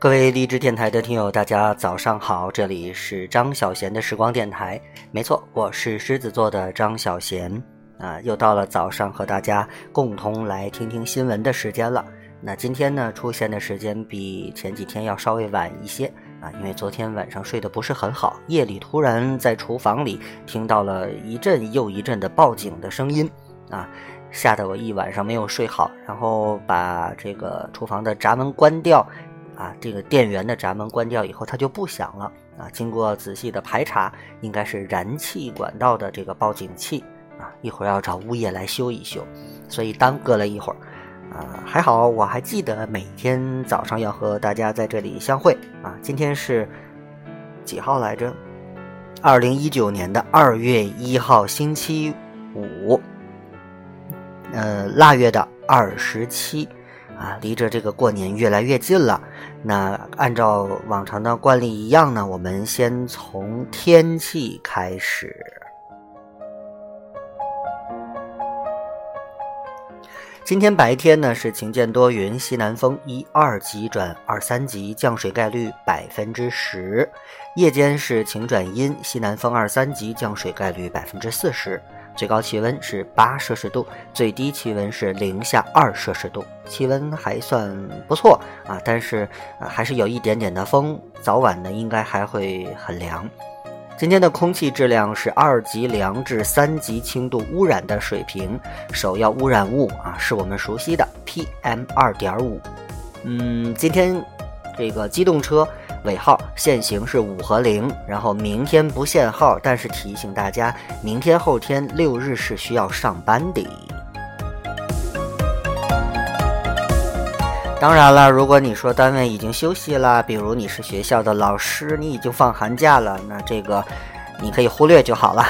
各位励志电台的听友，大家早上好，这里是张小贤的时光电台。没错，我是狮子座的张小贤啊，又到了早上和大家共同来听听新闻的时间了。那今天呢，出现的时间比前几天要稍微晚一些啊，因为昨天晚上睡得不是很好，夜里突然在厨房里听到了一阵又一阵的报警的声音啊，吓得我一晚上没有睡好，然后把这个厨房的闸门关掉。啊，这个电源的闸门关掉以后，它就不响了啊。经过仔细的排查，应该是燃气管道的这个报警器啊。一会儿要找物业来修一修，所以耽搁了一会儿啊。还好我还记得每天早上要和大家在这里相会啊。今天是几号来着？二零一九年的二月一号，星期五，呃，腊月的二十七。啊，离着这个过年越来越近了。那按照往常的惯例一样呢，我们先从天气开始。今天白天呢是晴间多云，西南风一二级转二三级，降水概率百分之十。夜间是晴转阴，西南风二三级，降水概率百分之四十。最高气温是八摄氏度，最低气温是零下二摄氏度，气温还算不错啊，但是啊还是有一点点的风，早晚呢应该还会很凉。今天的空气质量是二级良至三级轻度污染的水平，首要污染物啊是我们熟悉的 PM 二点五。嗯，今天这个机动车。尾号限行是五和零，然后明天不限号，但是提醒大家，明天后天六日是需要上班的。当然了，如果你说单位已经休息了，比如你是学校的老师，你已经放寒假了，那这个你可以忽略就好了。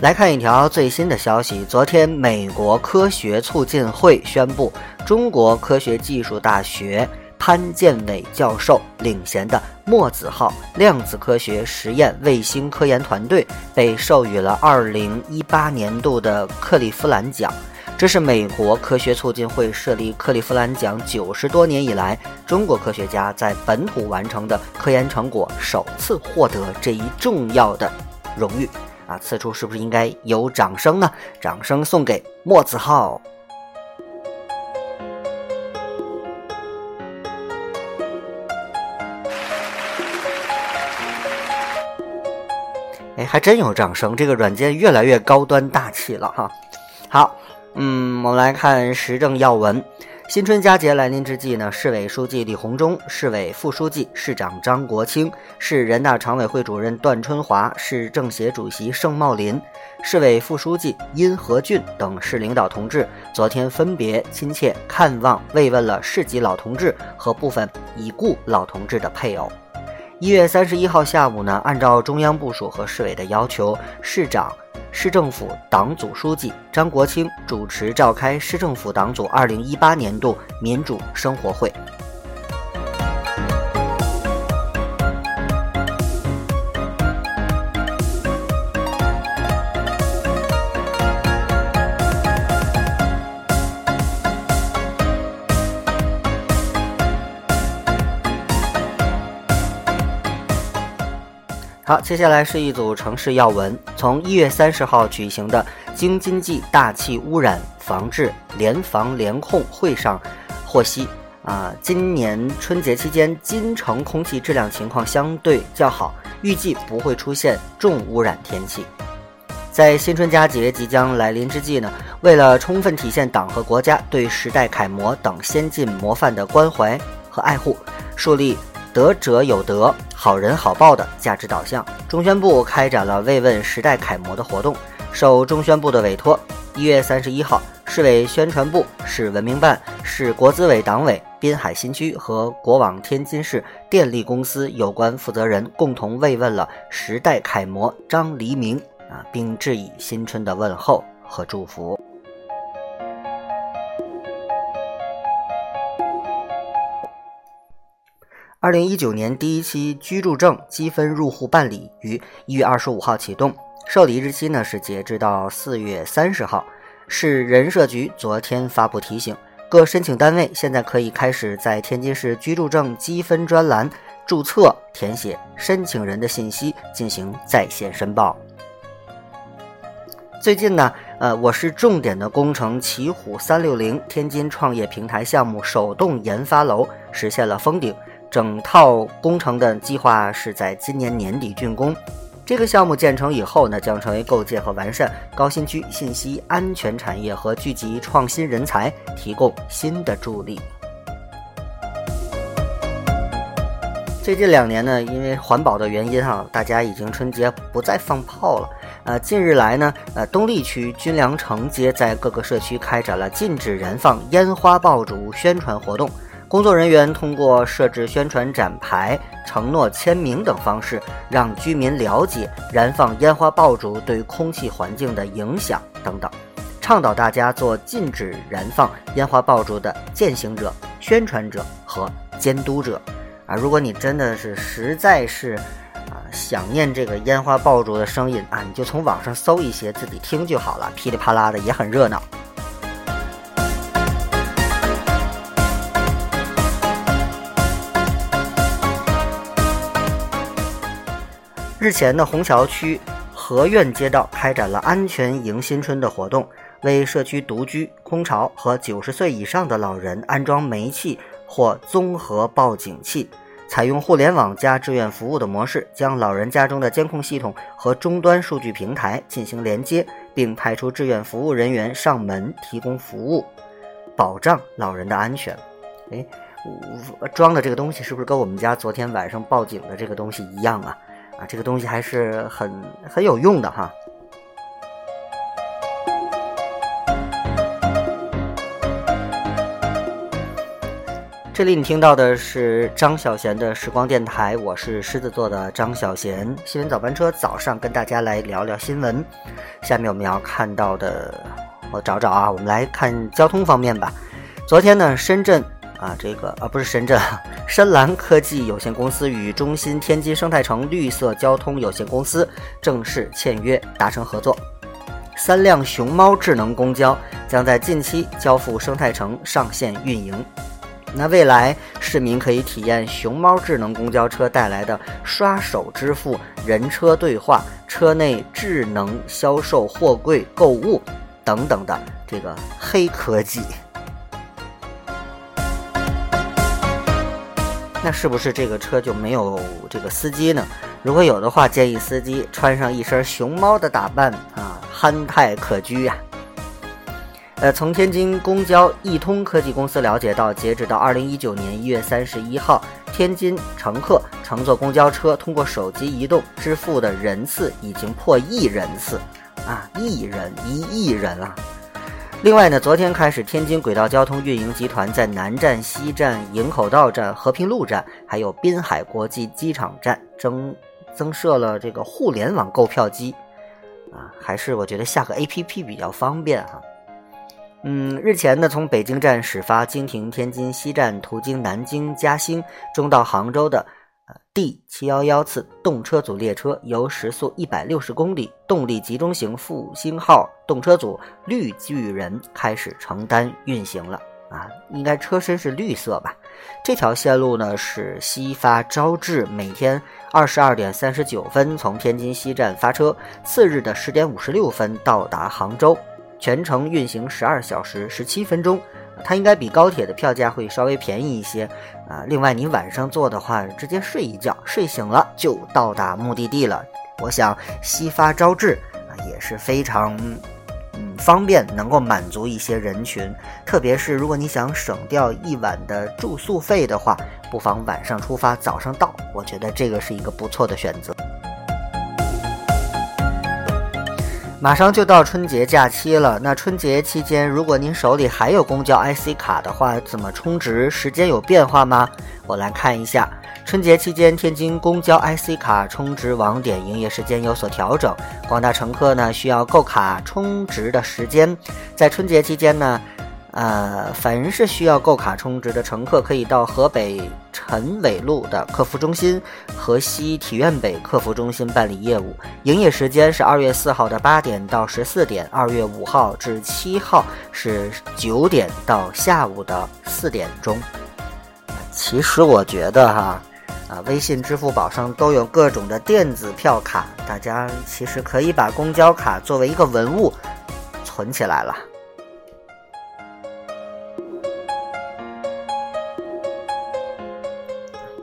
来看一条最新的消息，昨天美国科学促进会宣布。中国科学技术大学潘建伟教授领衔的墨子号量子科学实验卫星科研团队被授予了2018年度的克利夫兰奖，这是美国科学促进会设立克利夫兰奖九十多年以来，中国科学家在本土完成的科研成果首次获得这一重要的荣誉。啊，此处是不是应该有掌声呢？掌声送给墨子号。哎，还真有掌声！这个软件越来越高端大气了哈。好，嗯，我们来看时政要闻。新春佳节来临之际呢，市委书记李鸿忠、市委副书记、市长张国清、市人大常委会主任段春华、市政协主席盛茂林、市委副书记殷和俊等市领导同志，昨天分别亲切看望慰问了市级老同志和部分已故老同志的配偶。一月三十一号下午呢，按照中央部署和市委的要求，市长、市政府党组书记张国清主持召开市政府党组二零一八年度民主生活会。好，接下来是一组城市要闻。从一月三十号举行的京津冀大气污染防治联防联控会上获悉，啊，今年春节期间京城空气质量情况相对较好，预计不会出现重污染天气。在新春佳节即将来临之际呢，为了充分体现党和国家对时代楷模等先进模范的关怀和爱护，树立。德者有德，好人好报的价值导向。中宣部开展了慰问时代楷模的活动。受中宣部的委托，一月三十一号，市委宣传部、市文明办、市国资委党委、滨海新区和国网天津市电力公司有关负责人共同慰问了时代楷模张黎明啊，并致以新春的问候和祝福。二零一九年第一期居住证积分入户办理于一月二十五号启动，受理日期呢是截止到四月三十号。市人社局昨天发布提醒，各申请单位现在可以开始在天津市居住证积分专栏注册，填写申请人的信息，进行在线申报。最近呢，呃，我市重点的工程奇虎三六零天津创业平台项目首栋研发楼实现了封顶，整套工程的计划是在今年年底竣工。这个项目建成以后呢，将成为构建和完善高新区信息安全产业和聚集创新人才提供新的助力。最近两年呢，因为环保的原因哈，大家已经春节不再放炮了。呃，近日来呢，呃，东丽区军粮城街在各个社区开展了禁止燃放烟花爆竹宣传活动。工作人员通过设置宣传展牌、承诺签名等方式，让居民了解燃放烟花爆竹对空气环境的影响等等，倡导大家做禁止燃放烟花爆竹的践行者、宣传者和监督者。啊，如果你真的是实在是啊想念这个烟花爆竹的声音啊，你就从网上搜一些自己听就好了，噼里啪啦的也很热闹。日前呢，虹桥区和苑街道开展了安全迎新春的活动，为社区独居、空巢和九十岁以上的老人安装煤气或综合报警器，采用互联网加志愿服务的模式，将老人家中的监控系统和终端数据平台进行连接，并派出志愿服务人员上门提供服务，保障老人的安全。哎，装的这个东西是不是跟我们家昨天晚上报警的这个东西一样啊？啊，这个东西还是很很有用的哈。这里你听到的是张小贤的时光电台，我是狮子座的张小贤。新闻早班车早上跟大家来聊聊新闻。下面我们要看到的，我找找啊，我们来看交通方面吧。昨天呢，深圳。啊，这个啊不是深圳，深蓝科技有限公司与中心天津生态城绿色交通有限公司正式签约达成合作，三辆熊猫智能公交将在近期交付生态城上线运营。那未来市民可以体验熊猫智能公交车带来的刷手支付、人车对话、车内智能销售货柜购物等等的这个黑科技。那是不是这个车就没有这个司机呢？如果有的话，建议司机穿上一身熊猫的打扮啊，憨态可掬呀。呃，从天津公交易通科技公司了解到，截止到二零一九年一月三十一号，天津乘客乘坐公交车通过手机移动支付的人次已经破亿人次，啊，亿人一亿人啊。另外呢，昨天开始，天津轨道交通运营集团在南站、西站、营口道站、和平路站，还有滨海国际机场站增增设了这个互联网购票机，啊，还是我觉得下个 APP 比较方便哈。嗯，日前呢，从北京站始发经停天津西站，途经南京、嘉兴，中到杭州的。D 七幺幺次动车组列车由时速一百六十公里、动力集中型复兴号动车组绿巨人开始承担运行了啊，应该车身是绿色吧？这条线路呢是西发朝至，每天二十二点三十九分从天津西站发车，次日的十点五十六分到达杭州，全程运行十二小时十七分钟。它应该比高铁的票价会稍微便宜一些啊。另外，你晚上坐的话，直接睡一觉，睡醒了就到达目的地了。我想西发招致啊也是非常嗯方便，能够满足一些人群。特别是如果你想省掉一晚的住宿费的话，不妨晚上出发，早上到。我觉得这个是一个不错的选择。马上就到春节假期了，那春节期间，如果您手里还有公交 IC 卡的话，怎么充值？时间有变化吗？我来看一下，春节期间天津公交 IC 卡充值网点营业时间有所调整，广大乘客呢需要购卡充值的时间，在春节期间呢。呃，凡是需要购卡充值的乘客，可以到河北陈纬路的客服中心、河西体院北客服中心办理业务。营业时间是二月四号的八点到十四点，二月五号至七号是九点到下午的四点钟。其实我觉得哈，啊，微信、支付宝上都有各种的电子票卡，大家其实可以把公交卡作为一个文物存起来了。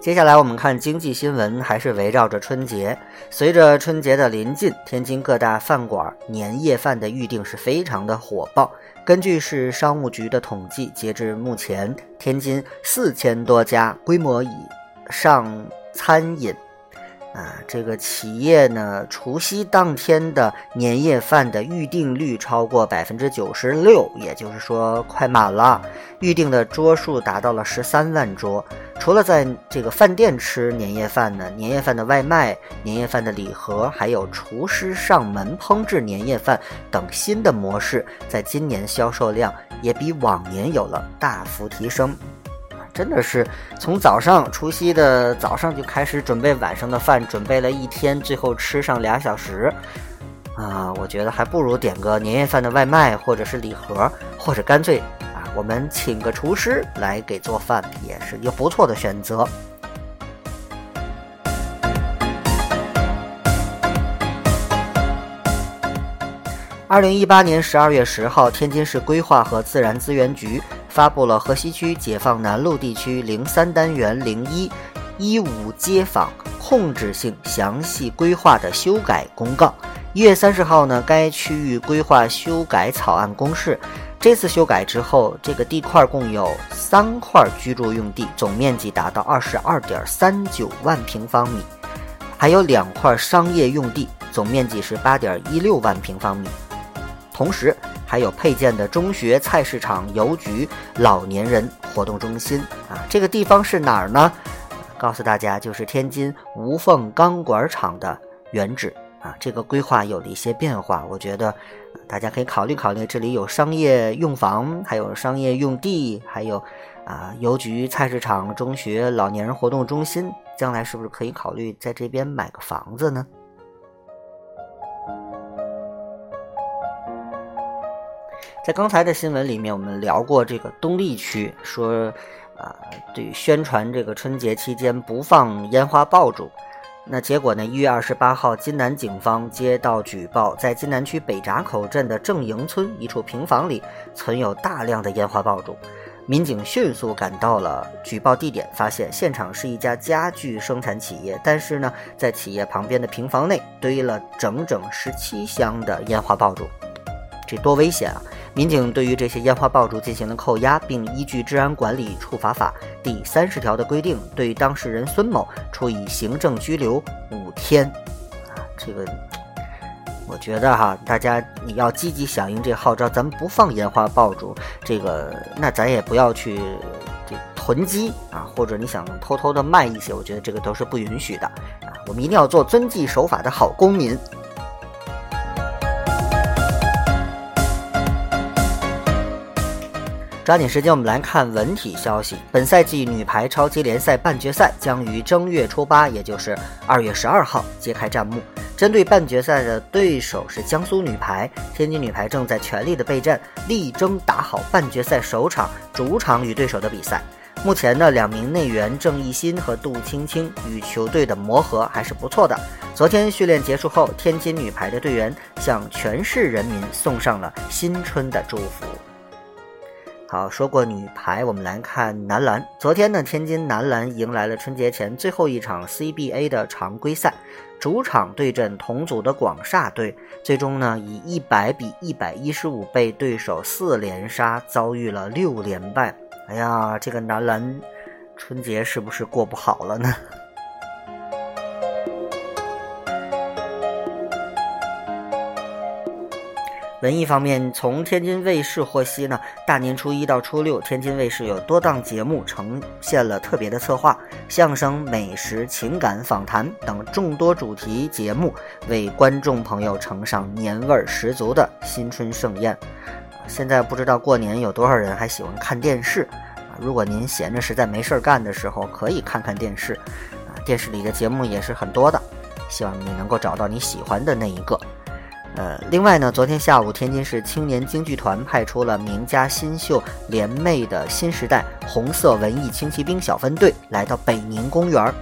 接下来我们看经济新闻，还是围绕着春节。随着春节的临近，天津各大饭馆年夜饭的预订是非常的火爆。根据市商务局的统计，截至目前，天津四千多家规模以上餐饮。啊，这个企业呢，除夕当天的年夜饭的预订率超过百分之九十六，也就是说快满了，预定的桌数达到了十三万桌。除了在这个饭店吃年夜饭呢，年夜饭的外卖、年夜饭的礼盒，还有厨师上门烹制年夜饭等新的模式，在今年销售量也比往年有了大幅提升。真的是从早上除夕的早上就开始准备晚上的饭，准备了一天，最后吃上俩小时，啊，我觉得还不如点个年夜饭的外卖，或者是礼盒，或者干脆啊，我们请个厨师来给做饭，也是一个不错的选择。二零一八年十二月十号，天津市规划和自然资源局。发布了河西区解放南路地区零三单元零一一五街坊控制性详细规划的修改公告。一月三十号呢，该区域规划修改草案公示。这次修改之后，这个地块共有三块居住用地，总面积达到二十二点三九万平方米，还有两块商业用地，总面积是八点一六万平方米。同时，还有配建的中学、菜市场、邮局、老年人活动中心啊，这个地方是哪儿呢？告诉大家，就是天津无缝钢管厂的原址啊。这个规划有了一些变化，我觉得大家可以考虑考虑。这里有商业用房，还有商业用地，还有啊邮局、菜市场、中学、老年人活动中心，将来是不是可以考虑在这边买个房子呢？在刚才的新闻里面，我们聊过这个东丽区，说，啊，对宣传这个春节期间不放烟花爆竹。那结果呢？一月二十八号，金南警方接到举报，在金南区北闸口镇的正营村一处平房里存有大量的烟花爆竹。民警迅速赶到了举报地点，发现现场是一家家具生产企业，但是呢，在企业旁边的平房内堆了整整十七箱的烟花爆竹，这多危险啊！民警对于这些烟花爆竹进行了扣押，并依据《治安管理处罚法》第三十条的规定，对当事人孙某处以行政拘留五天。啊，这个，我觉得哈，大家你要积极响应这号召，咱们不放烟花爆竹，这个那咱也不要去这囤积啊，或者你想偷偷的卖一些，我觉得这个都是不允许的啊。我们一定要做遵纪守法的好公民。抓紧时间，我们来看文体消息。本赛季女排超级联赛半决赛将于正月初八，也就是二月十二号揭开战幕。针对半决赛的对手是江苏女排，天津女排正在全力的备战，力争打好半决赛首场主场与对手的比赛。目前呢，两名内援郑义欣和杜青青与球队的磨合还是不错的。昨天训练结束后，天津女排的队员向全市人民送上了新春的祝福。好，说过女排，我们来看男篮。昨天呢，天津男篮迎来了春节前最后一场 CBA 的常规赛，主场对阵同组的广厦队，最终呢以一百比一百一十五被对手四连杀，遭遇了六连败。哎呀，这个男篮春节是不是过不好了呢？文艺方面，从天津卫视获悉呢，大年初一到初六，天津卫视有多档节目呈现了特别的策划，相声、美食、情感访谈等众多主题节目，为观众朋友呈上年味儿十足的新春盛宴。现在不知道过年有多少人还喜欢看电视啊？如果您闲着实在没事儿干的时候，可以看看电视啊，电视里的节目也是很多的，希望你能够找到你喜欢的那一个。呃，另外呢，昨天下午，天津市青年京剧团派出了名家新秀联袂的新时代红色文艺轻骑兵小分队来到北宁公园儿。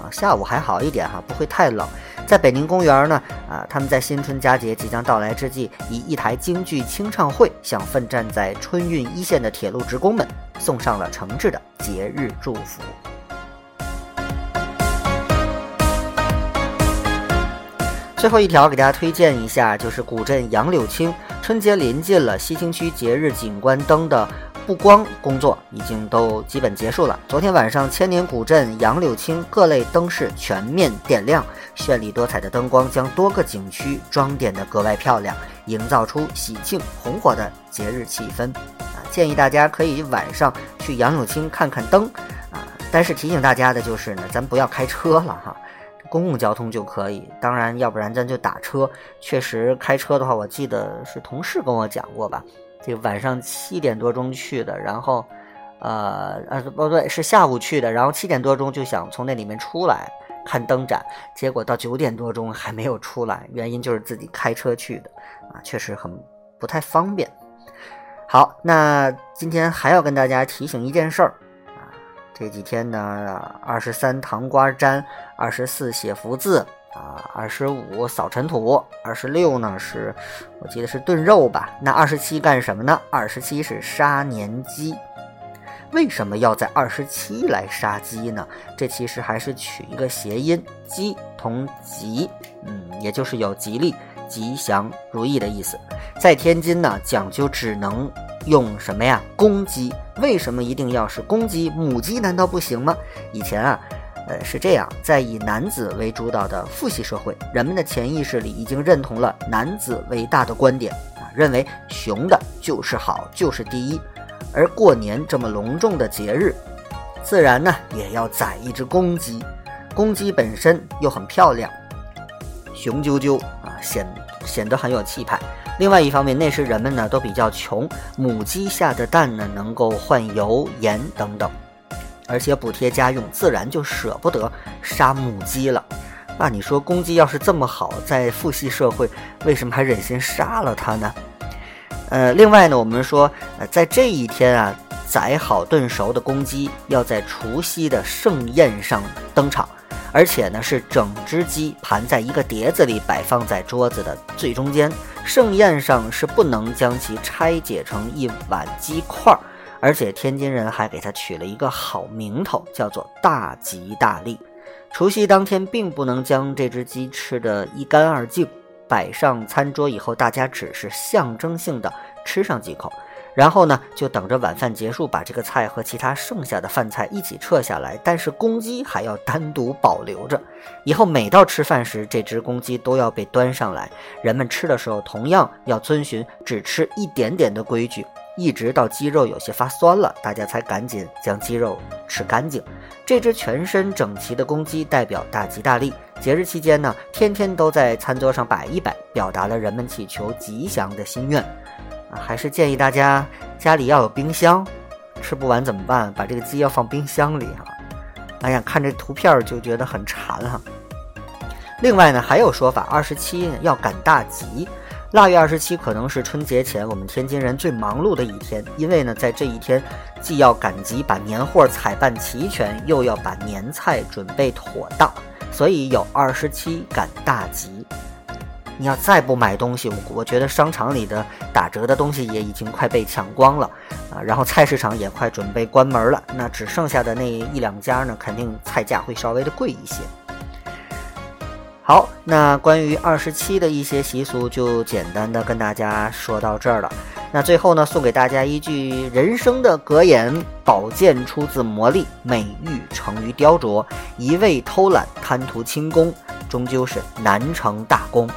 啊，下午还好一点哈，不会太冷。在北宁公园呢，啊，他们在新春佳节即将到来之际，以一台京剧清唱会，向奋战在春运一线的铁路职工们送上了诚挚的节日祝福。最后一条给大家推荐一下，就是古镇杨柳青。春节临近了，西青区节日景观灯的布光工作已经都基本结束了。昨天晚上，千年古镇杨柳青各类灯饰全面点亮，绚丽多彩的灯光将多个景区装点得格外漂亮，营造出喜庆红火的节日气氛。啊，建议大家可以晚上去杨柳青看看灯。啊，但是提醒大家的就是呢，咱不要开车了哈。公共交通就可以，当然，要不然咱就打车。确实，开车的话，我记得是同事跟我讲过吧。这个晚上七点多钟去的，然后，呃呃，不对，是下午去的，然后七点多钟就想从那里面出来看灯展，结果到九点多钟还没有出来，原因就是自己开车去的，啊，确实很不太方便。好，那今天还要跟大家提醒一件事儿。这几天呢，二十三糖瓜粘，二十四写福字啊，二十五扫尘土，二十六呢是，我记得是炖肉吧。那二十七干什么呢？二十七是杀年鸡。为什么要在二十七来杀鸡呢？这其实还是取一个谐音，鸡同吉，嗯，也就是有吉利、吉祥如意的意思。在天津呢，讲究只能。用什么呀？公鸡？为什么一定要是公鸡？母鸡难道不行吗？以前啊，呃，是这样，在以男子为主导的父系社会，人们的潜意识里已经认同了男子为大的观点啊，认为雄的就是好，就是第一。而过年这么隆重的节日，自然呢也要宰一只公鸡。公鸡本身又很漂亮，雄赳赳啊，显显得很有气派。另外一方面，那时人们呢都比较穷，母鸡下的蛋呢能够换油盐等等，而且补贴家用，自然就舍不得杀母鸡了。那你说公鸡要是这么好，在父系社会，为什么还忍心杀了它呢？呃，另外呢，我们说，呃，在这一天啊，宰好炖熟的公鸡要在除夕的盛宴上登场。而且呢，是整只鸡盘在一个碟子里，摆放在桌子的最中间。盛宴上是不能将其拆解成一碗鸡块儿，而且天津人还给它取了一个好名头，叫做“大吉大利”。除夕当天，并不能将这只鸡吃得一干二净，摆上餐桌以后，大家只是象征性的吃上几口。然后呢，就等着晚饭结束，把这个菜和其他剩下的饭菜一起撤下来。但是公鸡还要单独保留着，以后每到吃饭时，这只公鸡都要被端上来。人们吃的时候，同样要遵循只吃一点点的规矩，一直到鸡肉有些发酸了，大家才赶紧将鸡肉吃干净。这只全身整齐的公鸡代表大吉大利。节日期间呢，天天都在餐桌上摆一摆，表达了人们祈求吉祥的心愿。啊，还是建议大家家里要有冰箱，吃不完怎么办？把这个鸡要放冰箱里哈。哎呀，看这图片就觉得很馋哈。另外呢，还有说法，二十七要赶大集。腊月二十七可能是春节前我们天津人最忙碌的一天，因为呢，在这一天既要赶集把年货采办齐全，又要把年菜准备妥当，所以有二十七赶大集。你要再不买东西，我我觉得商场里的打折的东西也已经快被抢光了啊，然后菜市场也快准备关门了，那只剩下的那一两家呢，肯定菜价会稍微的贵一些。好，那关于二十七的一些习俗就简单的跟大家说到这儿了。那最后呢，送给大家一句人生的格言：宝剑出自磨砺，美玉成于雕琢，一味偷懒贪图轻功，终究是难成大功。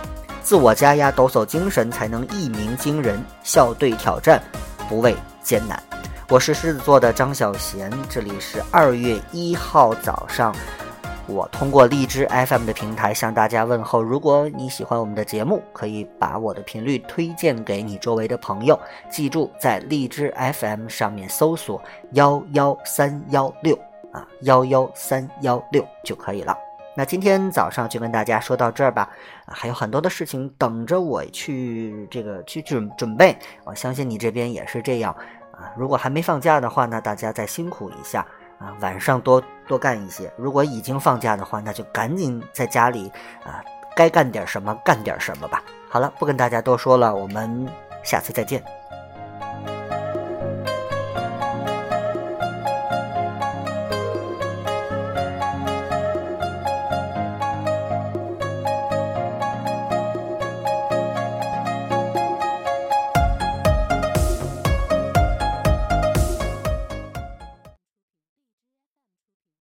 自我加压，抖擞精神，才能一鸣惊人。笑对挑战，不畏艰难。我是狮子座的张小贤，这里是二月一号早上我通过荔枝 FM 的平台向大家问候。如果你喜欢我们的节目，可以把我的频率推荐给你周围的朋友。记住，在荔枝 FM 上面搜索幺幺三幺六啊，幺幺三幺六就可以了。那今天早上就跟大家说到这儿吧，还有很多的事情等着我去这个去准准备。我相信你这边也是这样啊。如果还没放假的话，那大家再辛苦一下。啊，晚上多多干一些。如果已经放假的话，那就赶紧在家里啊，该干点什么干点什么吧。好了，不跟大家多说了，我们下次再见。